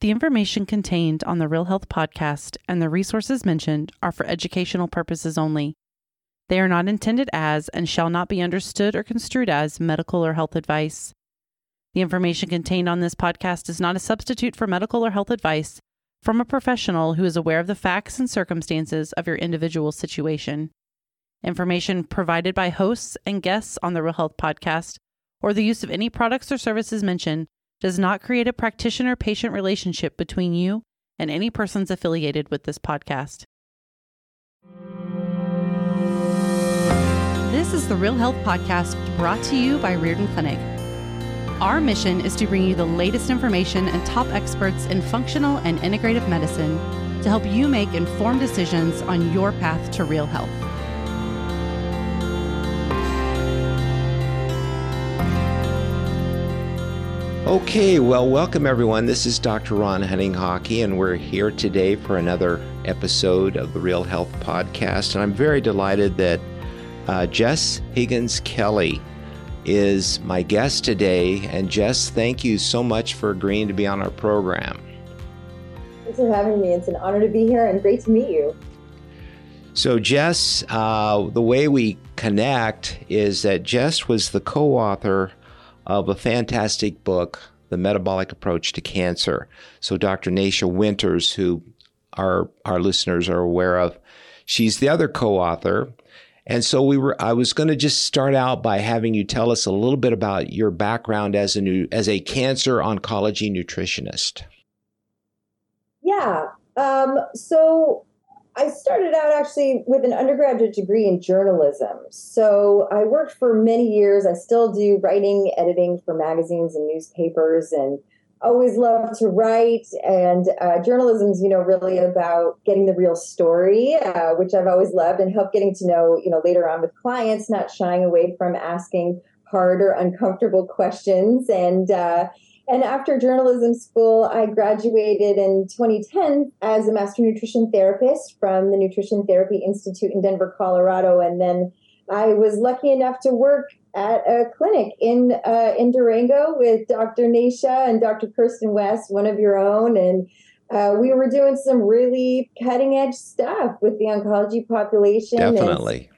The information contained on the Real Health podcast and the resources mentioned are for educational purposes only. They are not intended as and shall not be understood or construed as medical or health advice. The information contained on this podcast is not a substitute for medical or health advice from a professional who is aware of the facts and circumstances of your individual situation. Information provided by hosts and guests on the Real Health podcast or the use of any products or services mentioned does not create a practitioner patient relationship between you and any persons affiliated with this podcast. This is the Real Health Podcast brought to you by Riordan Clinic. Our mission is to bring you the latest information and top experts in functional and integrative medicine to help you make informed decisions on your path to real health. Okay, well, welcome everyone. This is Dr. Ron Hunninghake, and we're here today for another episode of the Real Health Podcast. And I'm very delighted that uh, Jess Higgins Kelley is my guest today. And Jess, thank you so much for agreeing to be on our program. Thanks for having me. It's an honor to be here and great to meet you. So, Jess, uh, the way we connect is that Jess was the co author of a fantastic book, The Metabolic Approach to Cancer. So, Dr. Nasha Winters, who our, our listeners are aware of, she's the other co author. And so we were I was going to just start out by having you tell us a little bit about your background as a new as a cancer oncology nutritionist. Yeah. Um, so I started out actually with an undergraduate degree in journalism. So I worked for many years. I still do writing, editing for magazines and newspapers, and always loved to write. And uh, journalism's, you know, really about getting the real story, uh, which I've always loved, and help getting to know, you know, later on with clients, not shying away from asking hard or uncomfortable questions. And uh, and after journalism school, I graduated in 2010 as a master nutrition therapist from the Nutrition Therapy Institute in Denver, Colorado. And then I was lucky enough to work at a clinic in uh, in Durango with Dr. Nasha and Dr. Kirsten West, one of your own, and uh, we were doing some really cutting edge stuff with the oncology population. Definitely.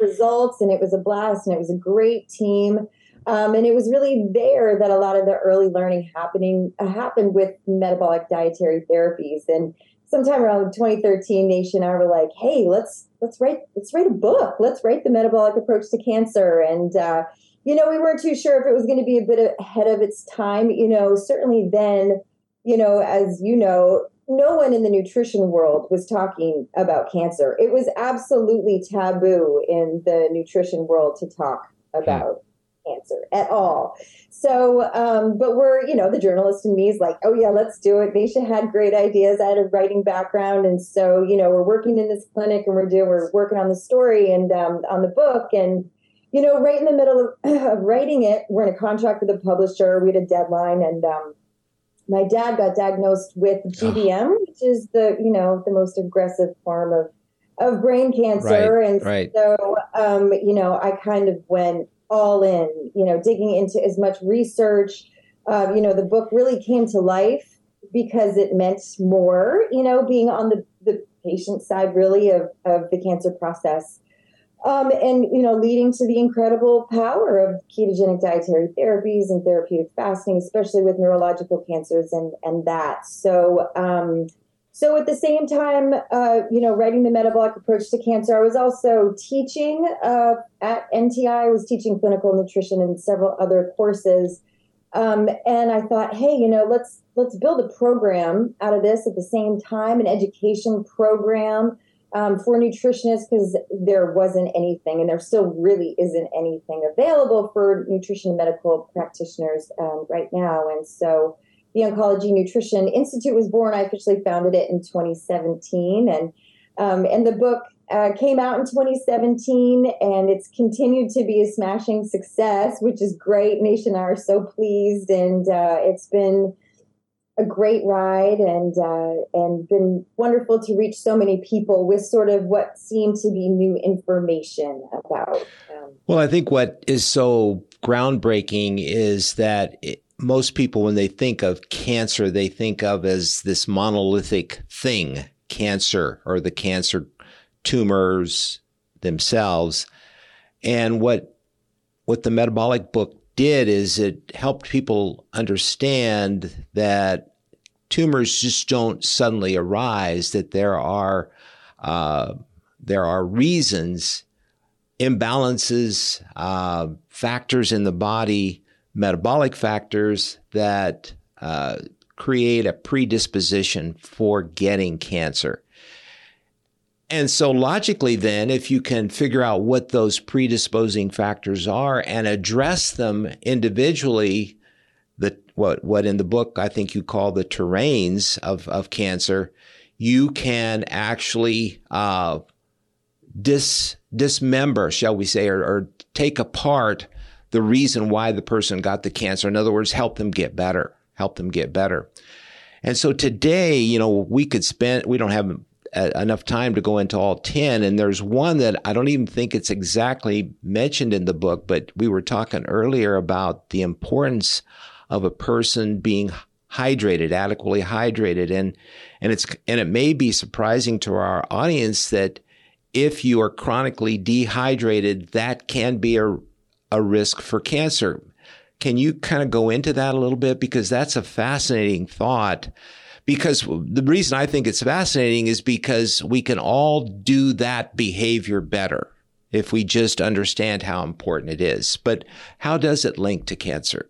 results, and it was a blast, and it was a great team. Um, and it was really there that a lot of the early learning happening uh, happened with metabolic dietary therapies. And sometime around 2013, Nasha and I were like, "Hey, let's let's write let's write a book. Let's write the metabolic approach to cancer." And uh, you know, we weren't too sure if it was going to be a bit ahead of its time. You know, certainly then, you know, as you know, no one in the nutrition world was talking about cancer. It was absolutely taboo in the nutrition world to talk hmm. about cancer at all. So, um, but we're, you know, the journalist in me is like, oh yeah, let's do it. Nasha had great ideas. I had a writing background, and so you know, we're working in this clinic and we're doing, we're working on the story and um, on the book, and you know, right in the middle of, of, writing it, we're in a contract with a publisher. We had a deadline, and um, my dad got diagnosed with GBM, which is the you know the most aggressive form of of brain cancer, right, and right. so um, you know, I kind of went all in, you know, digging into as much research. Uh, you know, the book really came to life because it meant more, you know, being on the, the patient side really of, of the cancer process. Um, and, you know, leading to the incredible power of ketogenic dietary therapies and therapeutic fasting, especially with neurological cancers and, and that. So, um, so at the same time, uh, you know, writing the metabolic approach to cancer, I was also teaching uh, at NTI. I was teaching clinical nutrition and several other courses. Um, and I thought, hey, you know, let's let's build a program out of this at the same time, an education program um, for nutritionists because there wasn't anything, and there still really isn't anything available for nutrition and medical practitioners um, right now. And so the Oncology Nutrition Institute was born. I officially founded it in 2017, and um, and the book uh, came out in 2017, and it's continued to be a smashing success, which is great. Nasha and I are so pleased, and uh, it's been a great ride and uh, and been wonderful to reach so many people with sort of what seemed to be new information about. Um, well, I think what is so groundbreaking is that. It, most people, when they think of cancer, they think of as this monolithic thing, cancer or the cancer tumors themselves. And what what the metabolic book did is it helped people understand that tumors just don't suddenly arise; that there are uh, there are reasons, imbalances, uh, factors in the body, metabolic factors that uh, create a predisposition for getting cancer. And so, logically, then, if you can figure out what those predisposing factors are and address them individually, the what what in the book I think you call the terrains of of cancer, you can actually uh, dis dismember, shall we say, or, or take apart the reason why the person got the cancer. In other words, help them get better. Help them get better. And so today, you know, we could spend. We don't have enough time to go into all 10 and there's one that I don't even think it's exactly mentioned in the book but we were talking earlier about the importance of a person being hydrated adequately hydrated and and it's and it may be surprising to our audience that if you are chronically dehydrated that can be a a risk for cancer can you kind of go into that a little bit because that's a fascinating thought because the reason I think it's fascinating is because we can all do that behavior better if we just understand how important it is. But how does it link to cancer?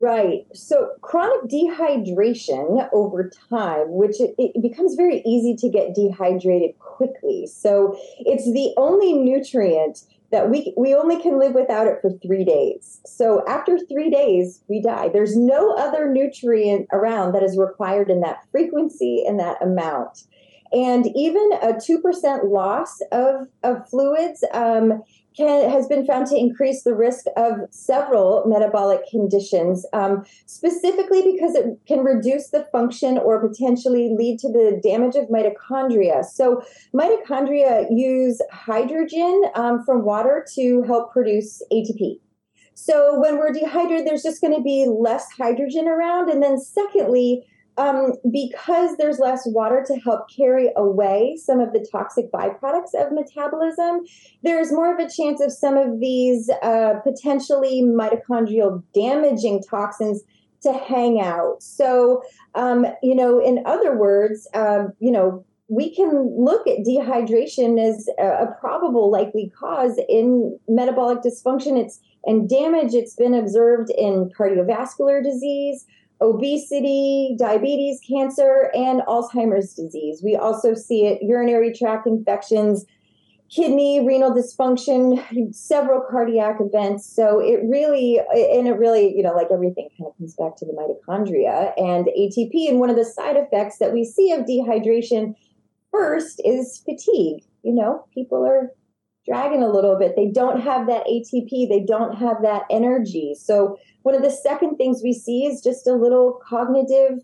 Right. So chronic dehydration over time, which it, it, becomes very easy to get dehydrated quickly. So it's the only nutrient that we we only can live without it for three days. So after three days, we die. There's no other nutrient around that is required in that frequency and that amount. And even a two percent loss of of fluids um, can, has been found to increase the risk of several metabolic conditions, um, specifically because it can reduce the function or potentially lead to the damage of mitochondria. So, mitochondria use hydrogen um, from water to help produce ATP. So, when we're dehydrated, there's just going to be less hydrogen around. And then, secondly, um, because there's less water to help carry away some of the toxic byproducts of metabolism, there's more of a chance of some of these uh, potentially mitochondrial damaging toxins to hang out. So, um, you know, in other words, um, you know, we can look at dehydration as a, a probable likely cause in metabolic dysfunction. It's and damage. It's been observed in cardiovascular disease obesity, diabetes, cancer, and Alzheimer's disease. We also see it urinary tract infections, kidney, renal dysfunction, several cardiac events. So it really, and it really, you know, like everything kind of comes back to the mitochondria and ATP. And one of the side effects that we see of dehydration first is fatigue. You know, people are dragging a little bit. They don't have that ATP, they don't have that energy. So, one of the second things we see is just a little cognitive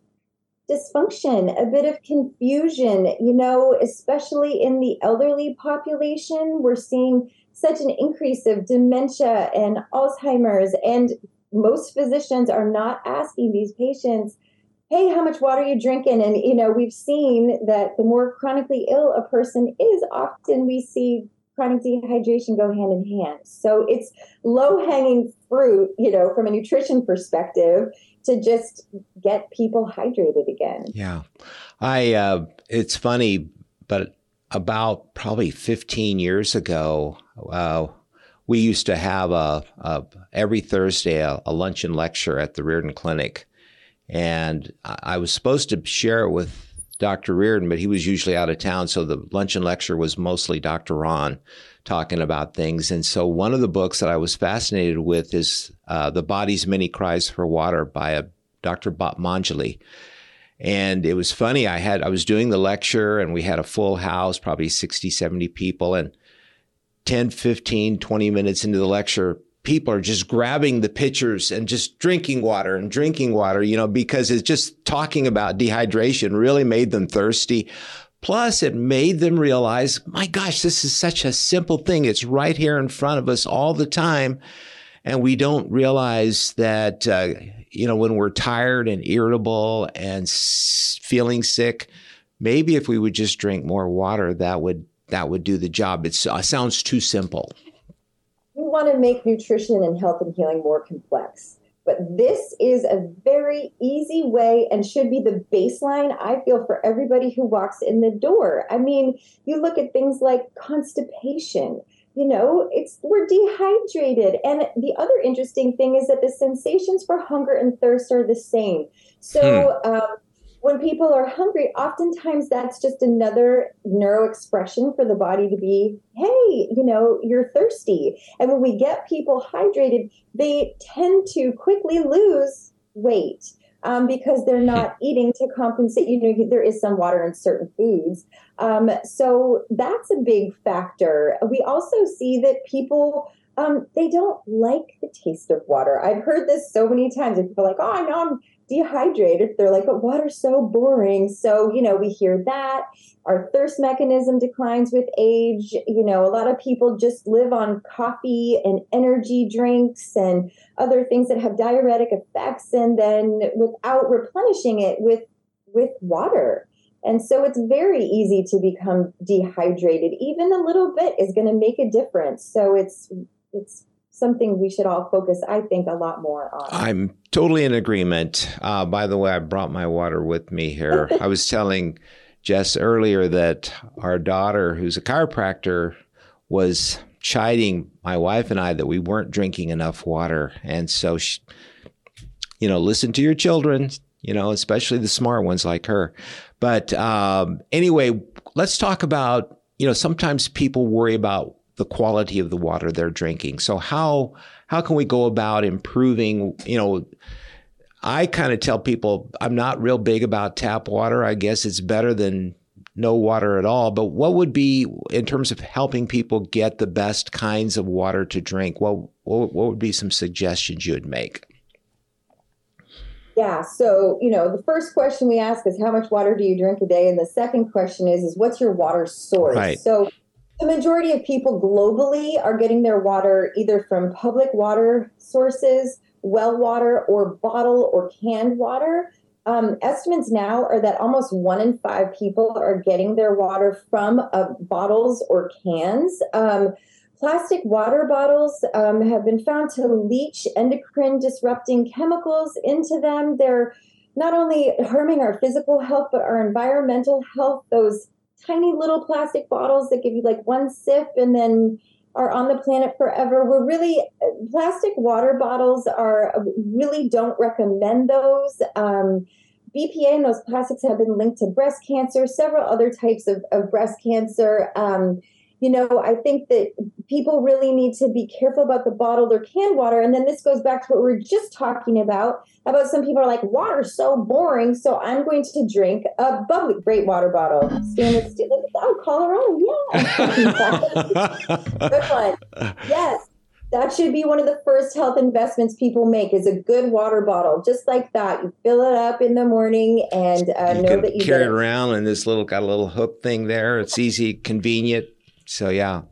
dysfunction, a bit of confusion, you know, especially in the elderly population. We're seeing such an increase of dementia and Alzheimer's, and most physicians are not asking these patients hey how much water are you drinking and you know we've seen that the more chronically ill a person is often we see chronic dehydration go hand in hand. So it's low hanging fruit, you know, from a nutrition perspective to just get people hydrated again. Yeah. I, uh, it's funny, but about probably 15 years ago, uh, we used to have a, a every Thursday a, a luncheon lecture at the Riordan Clinic, and I was supposed to share it with Dr. Riordan, but he was usually out of town. So the luncheon lecture was mostly Dr. Ron talking about things. And so one of the books that I was fascinated with is uh, The Body's Many Cries for Water by a Dr. Batmanghelidj. And it was funny. I had I was doing the lecture and we had a full house, probably 60, 70 people. And 10, 15, 20 minutes into the lecture, people are just grabbing the pitchers and just drinking water and drinking water, you know, because it's just talking about dehydration really made them thirsty. Plus, it made them realize, my gosh, this is such a simple thing. It's right here in front of us all the time. and we don't realize that uh, you know when we're tired and irritable and s- feeling sick maybe if we would just drink more water that would that would do the job it uh, sounds too simple want to make nutrition and health and healing more complex but this is a very easy way and should be the baseline, I feel, for everybody who walks in the door. I mean, you look at things like constipation, you know, it's we're dehydrated. And the other interesting thing is that the sensations for hunger and thirst are the same. So hmm. um, when people are hungry, oftentimes that's just another neuro expression for the body to be, hey, you know, you're thirsty. And when we get people hydrated, they tend to quickly lose weight. Um, because they're not eating to compensate. You know, there is some water in certain foods. Um, so that's a big factor. We also see that people um, they don't like the taste of water. I've heard this so many times. And people are like, oh, I know I'm dehydrated. They're like, but water's so boring. So, you know, we hear that. Our thirst mechanism declines with age. You know, a lot of people just live on coffee and energy drinks and other things that have diuretic effects and then without replenishing it with with water. And so it's very easy to become dehydrated. Even a little bit is going to make a difference. So it's it's something we should all focus, I think, a lot more on. I'm totally in agreement. Uh, by the way, I brought my water with me here. I was telling Jess earlier that our daughter, who's a chiropractor, was chiding my wife and I that we weren't drinking enough water. And so, she, you know, listen to your children, you know, especially the smart ones like her. But um, anyway, let's talk about, you know, sometimes people worry about the quality of the water they're drinking. So how how can we go about improving, you know, I kind of tell people I'm not real big about tap water. I guess it's better than no water at all. But what would be in terms of helping people get the best kinds of water to drink? What what, what would be some suggestions you would make? Yeah, so you know, the first question we ask is how much water do you drink a day, and the second question is is what's your water source? Right. So the majority of people globally are getting their water either from public water sources, well water, or bottle or canned water. Um, estimates now are that almost one in five people are getting their water from uh, bottles or cans. Um, plastic water bottles um, have been found to leach endocrine disrupting chemicals into them. They're not only harming our physical health, but our environmental health. Those tiny little plastic bottles that give you like one sip and then are on the planet forever. We're really plastic water bottles are really don't recommend those. Um, BPA and those plastics have been linked to breast cancer, several other types of, of breast cancer. Um, you know, I think that people really need to be careful about the bottled or canned water. And then this goes back to what we were just talking about about some people are like, water's so boring, so I'm going to drink a bubbly great water bottle. Stainless steel. That, Colorado. Yeah. good one. Yes. That should be one of the first health investments people make is a good water bottle, just like that. You fill it up in the morning and uh, you know that you carry it around, and this little got a little hook thing there. It's easy, convenient. So yeah.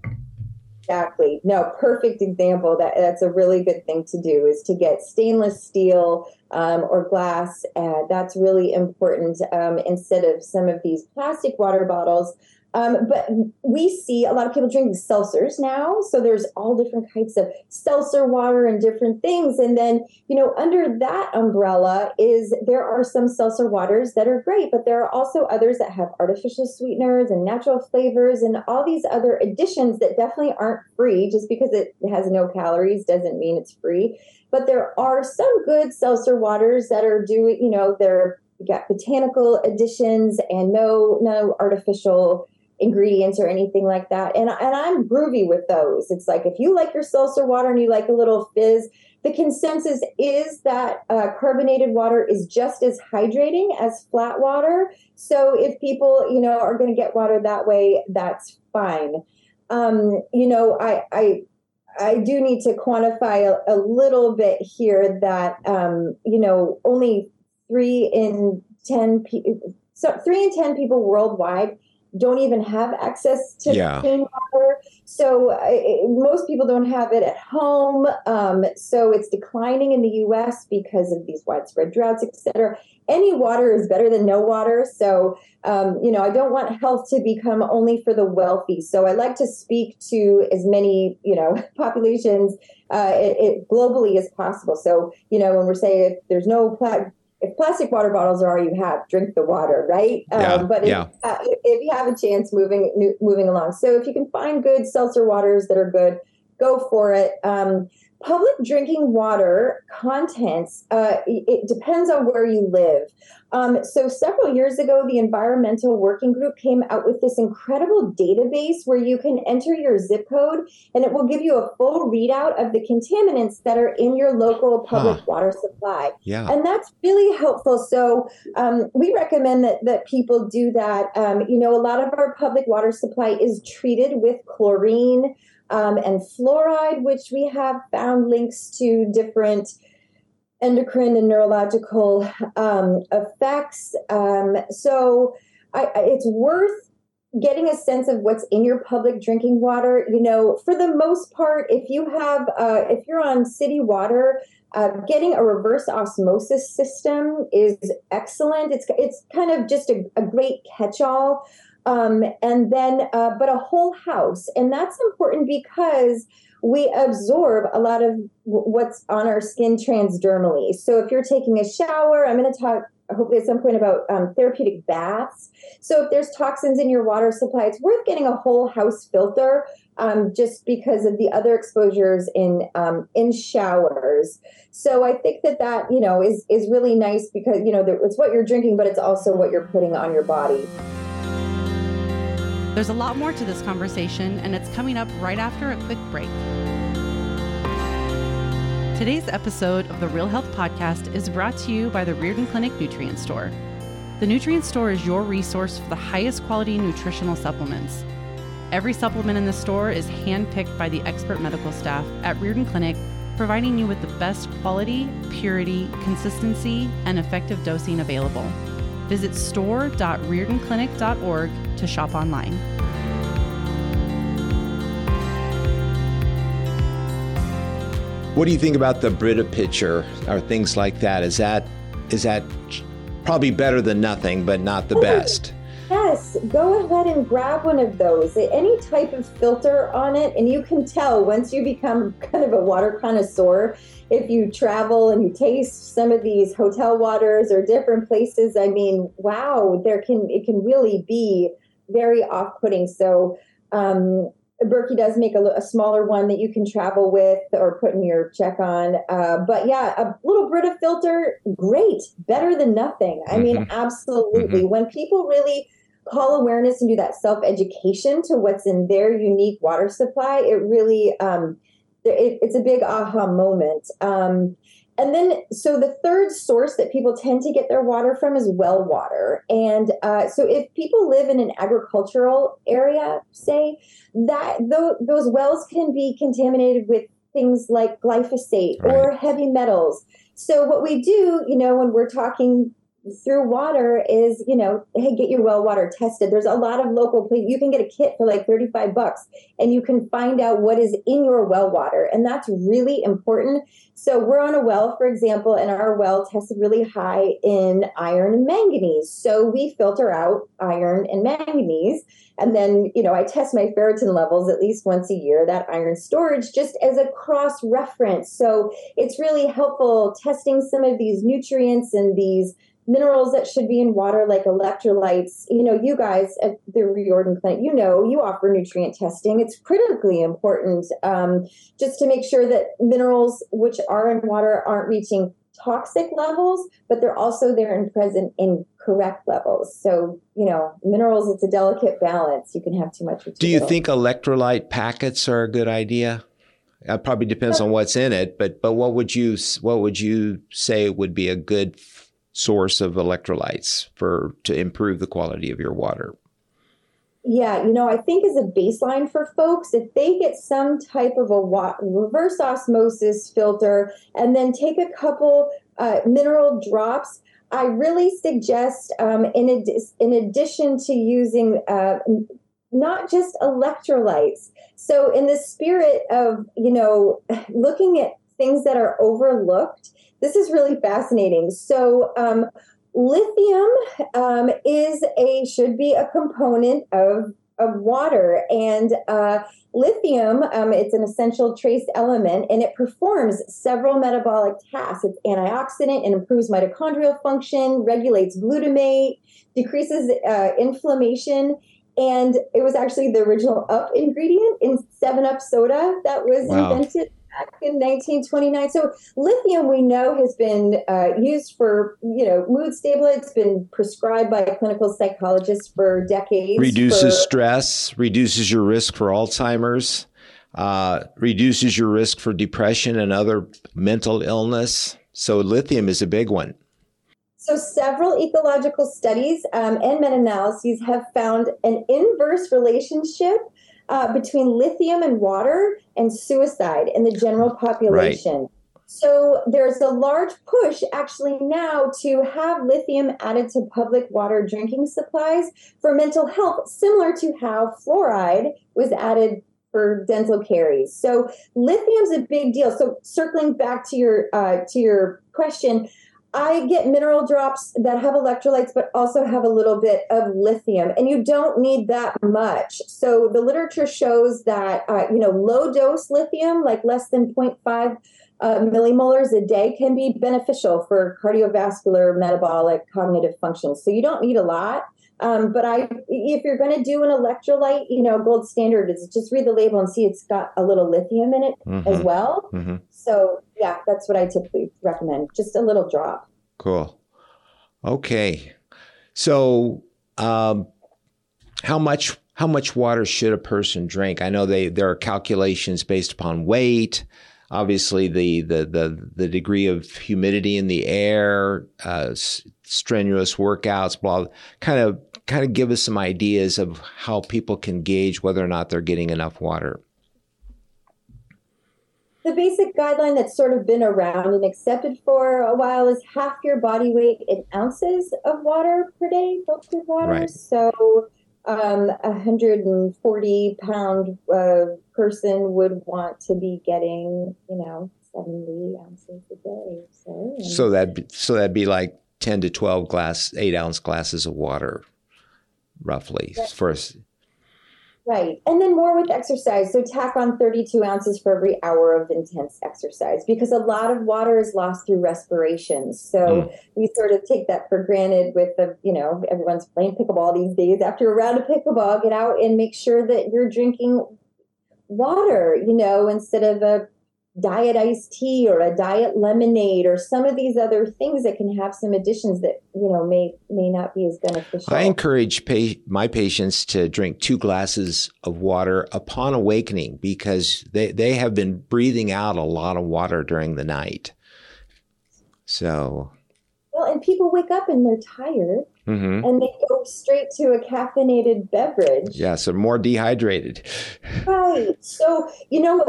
Exactly. No, perfect example. That that's a really good thing to do is to get stainless steel um, or glass. Uh, that's really important um, instead of some of these plastic water bottles um, but we see a lot of people drinking seltzers now. So there's all different types of seltzer water and different things. And then, you know, under that umbrella is there are some seltzer waters that are great, but there are also others that have artificial sweeteners and natural flavors and all these other additions that definitely aren't free. Just because it has no calories doesn't mean it's free. But there are some good seltzer waters that are doing, you know, they're got botanical additions and no no artificial ingredients or anything like that. And, and I'm groovy with those. It's like if you like your seltzer water and you like a little fizz, the consensus is that uh, carbonated water is just as hydrating as flat water. So if people, you know, are going to get water that way, that's fine. Um, you know, I, I I do need to quantify a, a little bit here that um, you know only three in ten pe- so three in ten people worldwide don't even have access to Yeah. clean water. So uh, most people don't have it at home. Um, so it's declining in the U.S. because of these widespread droughts, et cetera. Any water is better than no water. So um, you know, I don't want health to become only for the wealthy. So I like to speak to as many you know populations uh, it, it globally as possible. So you know, when we're saying if there's no pla- if plastic water bottles are all you have, drink the water, right? Yeah, but if, yeah. uh, if you have a chance moving moving along, so if you can find good seltzer waters that are good, go for it. Um, public drinking water contents uh, it depends on where you live. Um, so several years ago, the Environmental Working Group came out with this incredible database where you can enter your zip code and it will give you a full readout of the contaminants that are in your local public Huh. water supply Yeah. and that's really helpful so um, we recommend that, that people do that um, you know a lot of our public water supply is treated with chlorine um, and fluoride which we have found links to different endocrine and neurological um, effects. Um, so I, it's worth getting a sense of what's in your public drinking water. You know for the most part if you have uh, if you're on city water uh, getting a reverse osmosis system is excellent. It's it's kind of just a, a great catch-all, um, and then uh, but a whole house, and that's important because we absorb a lot of what's on our skin transdermally. So if you're taking a shower, I'm going to talk hopefully at some point about um, therapeutic baths. So if there's toxins in your water supply, it's worth getting a whole house filter um, just because of the other exposures in um, in showers. So I think that that you know is is really nice because you know it's what you're drinking, but it's also what you're putting on your body. There's a lot more to this conversation, and it's coming up right after a quick break. Today's episode of the Real Health Podcast is brought to you by the Riordan Clinic Nutrient Store. The Nutrient Store is your resource for the highest quality nutritional supplements. Every supplement in the store is handpicked by the expert medical staff at Riordan Clinic, providing you with the best quality, purity, consistency, and effective dosing available. Visit store.riordanclinic.org to shop online. What do you think about the Brita pitcher or things like that? Is that is that probably better than nothing, but not the best? Yes, go ahead and grab one of those. Any type of filter on it, and you can tell once you become kind of a water connoisseur. If you travel and you taste some of these hotel waters or different places, I mean, wow, there can it can really be very off-putting. So, um, Berkey does make a, a, smaller one that you can travel with or put in your check on. Uh, but yeah, a little Brita filter, great, better than nothing. I mean, Mhm. absolutely. Mhm. When people really call awareness and do that self education to what's in their unique water supply, it really um, it, it's a big aha moment. Um, and then, so the third source that people tend to get their water from is well water. And uh, so, if people live in an agricultural area, say that th- those wells can be contaminated with things like glyphosate or heavy metals. So, what we do, you know, when we're talking through water is, you know, hey, get your well water tested. There's a lot of local. You can get a kit for like 35 bucks and you can find out what is in your well water. And that's really important. So we're on a well, for example, and our well tested really high in iron and manganese. So we filter out iron and manganese. And then, you know, I test my ferritin levels at least once a year, that iron storage, just as a cross reference. So it's really helpful testing some of these nutrients and these minerals that should be in water like electrolytes you know you guys at the riordan clinic you know you offer nutrient testing it's critically important um, just to make sure that minerals which are in water aren't reaching toxic levels but they're also there and present in correct levels so you know minerals it's a delicate balance you can have too much or too Do you little. think electrolyte packets are a good idea? It probably depends on what's in it, but but what would you what would you say would be a good source of electrolytes for to improve the quality of your water? Yeah, you know, I think as a baseline for folks, if they get some type of a reverse osmosis filter and then take a couple uh, mineral drops, I really suggest, um, in, ad- in addition to using uh, not just electrolytes. So, in the spirit of, you know, looking at things that are overlooked, this is really fascinating. So, um, lithium um, is a should be a component of of water. And uh, lithium um, it's an essential trace element and it performs several metabolic tasks. It's antioxidant and improves mitochondrial function regulates glutamate decreases uh, inflammation. And it was actually the original up ingredient in 7 up soda that was wow. invented in 1929. So lithium, we know, has been uh, used for you know mood stabilizers. It's been prescribed by clinical psychologists for decades. Reduces for, stress, reduces your risk for Alzheimer's, uh, reduces your risk for depression and other mental illness. So lithium is a big one. So, several ecological studies um, and meta analyses have found an inverse relationship uh, between lithium and water and suicide in the general population. Right. So there's a large push actually now to have lithium added to public water drinking supplies for mental health, similar to how fluoride was added for dental caries. So lithium's a big deal. So circling back to your uh, to your question, I get mineral drops that have electrolytes, but also have a little bit of lithium, and you don't need that much. So the literature shows that uh, you know low dose lithium, like less than 0.5 uh, millimolars a day, can be beneficial for cardiovascular, metabolic, cognitive functions. So you don't need a lot. Um, but I, if you're going to do an electrolyte, you know, gold standard is just read the label and see it's got a little lithium in it mm-hmm. as well. Mm-hmm. So yeah, that's what I typically recommend. Just a little drop. Cool. Okay. So, um, how much how much water should a person drink? I know they there are calculations based upon weight, obviously the the the, the degree of humidity in the air, uh, strenuous workouts, blah. Kind of kind of give us some ideas of how people can gauge whether or not they're getting enough water the basic guideline that's sort of been around and accepted for a while is half your body weight in ounces of water per day, filtered water. Right. So, um, a 140 pound uh, person would want to be getting, you know, 70 ounces a day. So, so that so that'd be like 10 to 12 glass, eight ounce glasses of water, roughly right. for Right. And then more with exercise. So tack on 32 ounces for every hour of intense exercise because a lot of water is lost through respiration. So mm. we sort of take that for granted with the, you know, everyone's playing pickleball these days. After a round of pickleball, get out and make sure that you're drinking water, you know, instead of a diet iced tea or a diet lemonade or some of these other things that can have some additions that you know may may not be as beneficial. I encourage pa- my patients to drink two glasses of water upon awakening because they they have been breathing out a lot of water during the night. So well, and people wake up and they're tired. Mm-hmm. And they go straight to a caffeinated beverage. Yeah, so more dehydrated. Right. So, you know,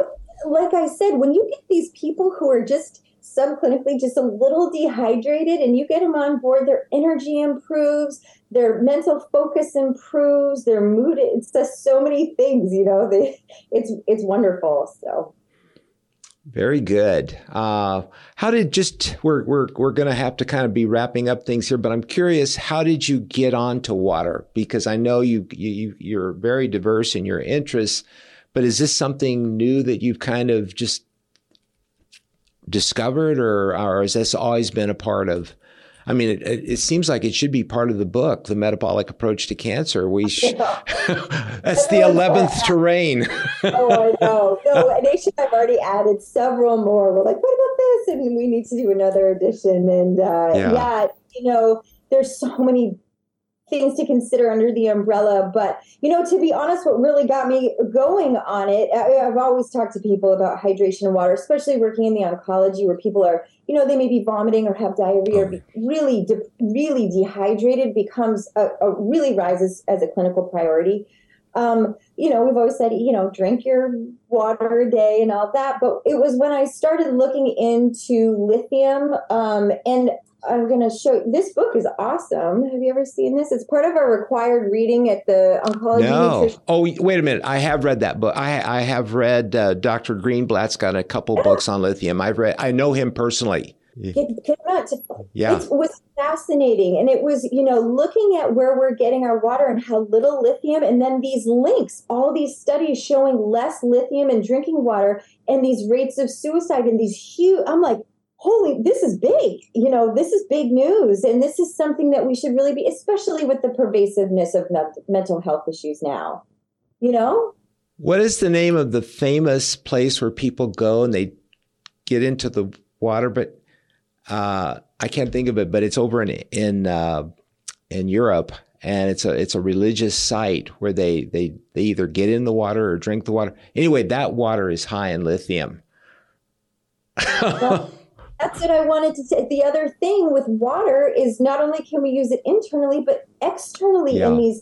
like I said, when you get these people who are just subclinically just a little dehydrated and you get them on board, their energy improves, their mental focus improves, their mood, it does so many things, you know, they, it's, it's wonderful. So. Very good. Uh, how did just we're we're we're going to have to kind of be wrapping up things here, but I'm curious, how did you get onto water? Because I know you you you're very diverse in your interests. But is this something new that you've kind of just discovered, or, or has this always been a part of? I mean, it, it, seems like it should be part of the book, the metabolic approach to cancer. We sh- that's the eleventh terrain. oh, I know. No, I've already added several more. We're like, what about this? And we need to do another edition. And uh, yeah. yeah, you know, there's so many things to consider under the umbrella. But, you know, to be honest, what really got me going on it, I, have always talked to people about hydration and water, especially working in the oncology where people are, you know, they may be vomiting or have diarrhea or be really, de- really dehydrated becomes a, a really rises as a clinical priority. Um, you know, we've always said, you know, drink your water a day and all that. But it was when I started looking into lithium um, and I'm going to show this book is awesome. Have you ever seen this? It's part of our required reading at the oncology. No. Nutrition- oh, wait a minute. I have read that book. I I have read uh, Dr. Greenblatt's got a couple books on lithium. I've read. I know him personally. Get, get out to, Yeah. It was fascinating. And it was, you know, looking at where we're getting our water and how little lithium, and then these links, all these studies showing less lithium in drinking water and these rates of suicide and these huge, I'm like, holy, this is big. You know, this is big news. And this is something that we should really be, especially with the pervasiveness of me- mental health issues now. You know? What is the name of the famous place where people go and they get into the water? But uh, I can't think of it. But it's over in in uh, in Europe, and it's a it's a religious site where they they they either get in the water or drink the water. Anyway, that water is high in lithium. Well, that's what I wanted to say. The other thing with water is not only can we use it internally, but externally Yeah. in these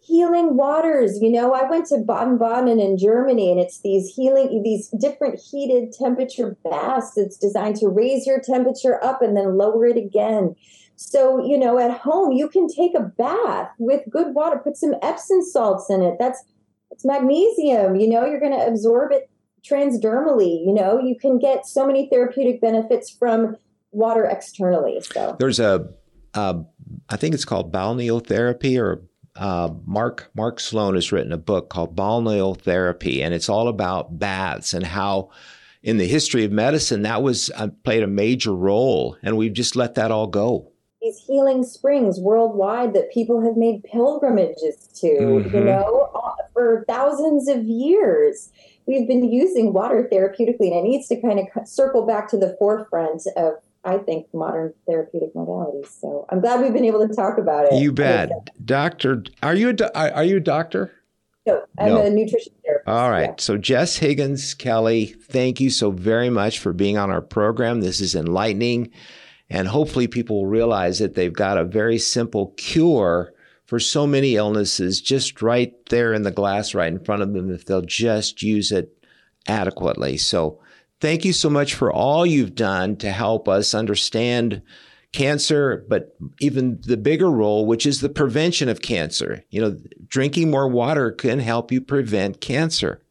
healing waters. You know, I went to Baden Baden in Germany, and it's these healing, these different heated temperature baths. It's designed to raise your temperature up and then lower it again. So, you know, at home, you can take a bath with good water, put some Epsom salts in it. That's it's magnesium, you know, you're going to absorb it transdermally. You know, you can get so many therapeutic benefits from water externally. So There's a, uh, I think it's called balneotherapy or uh, Mark Mark Sloan has written a book called Balneotherapy, and it's all about baths and how, in the history of medicine, that was uh, played a major role, and we've just let that all go. these healing springs worldwide that people have made pilgrimages to, you Mhm. know, for thousands of years. We've been using water therapeutically, and it needs to kind of circle back to the forefront of, I think, modern therapeutic modalities. So I'm glad we've been able to talk about it. You bet, Doctor. Are you a are you a doctor? No, I'm No. a nutrition therapist. All right. yeah. So, Jess Higgins Kelley, thank you so very much for being on our program. This is enlightening. And hopefully, people will realize that they've got a very simple cure for so many illnesses just right there in the glass right in front of them if they'll just use it adequately. So, thank you so much for all you've done to help us understand cancer, but even the bigger role, which is the prevention of cancer. You know, drinking more water can help you prevent cancer.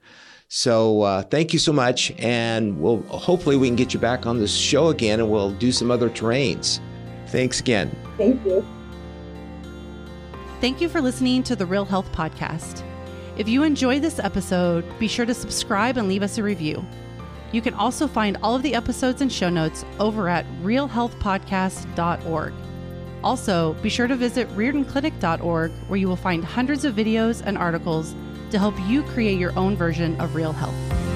So uh, thank you so much, and we'll hopefully we can get you back on this show again, and we'll do some other terrains. Thanks again. Thank you. Thank you for listening to the Real Health Podcast. If you enjoyed this episode, be sure to subscribe and leave us a review. You can also find all of the episodes and show notes over at realhealthpodcast.org. Also, be sure to visit riordanclinic.org where you will find hundreds of videos and articles to help you create your own version of real health.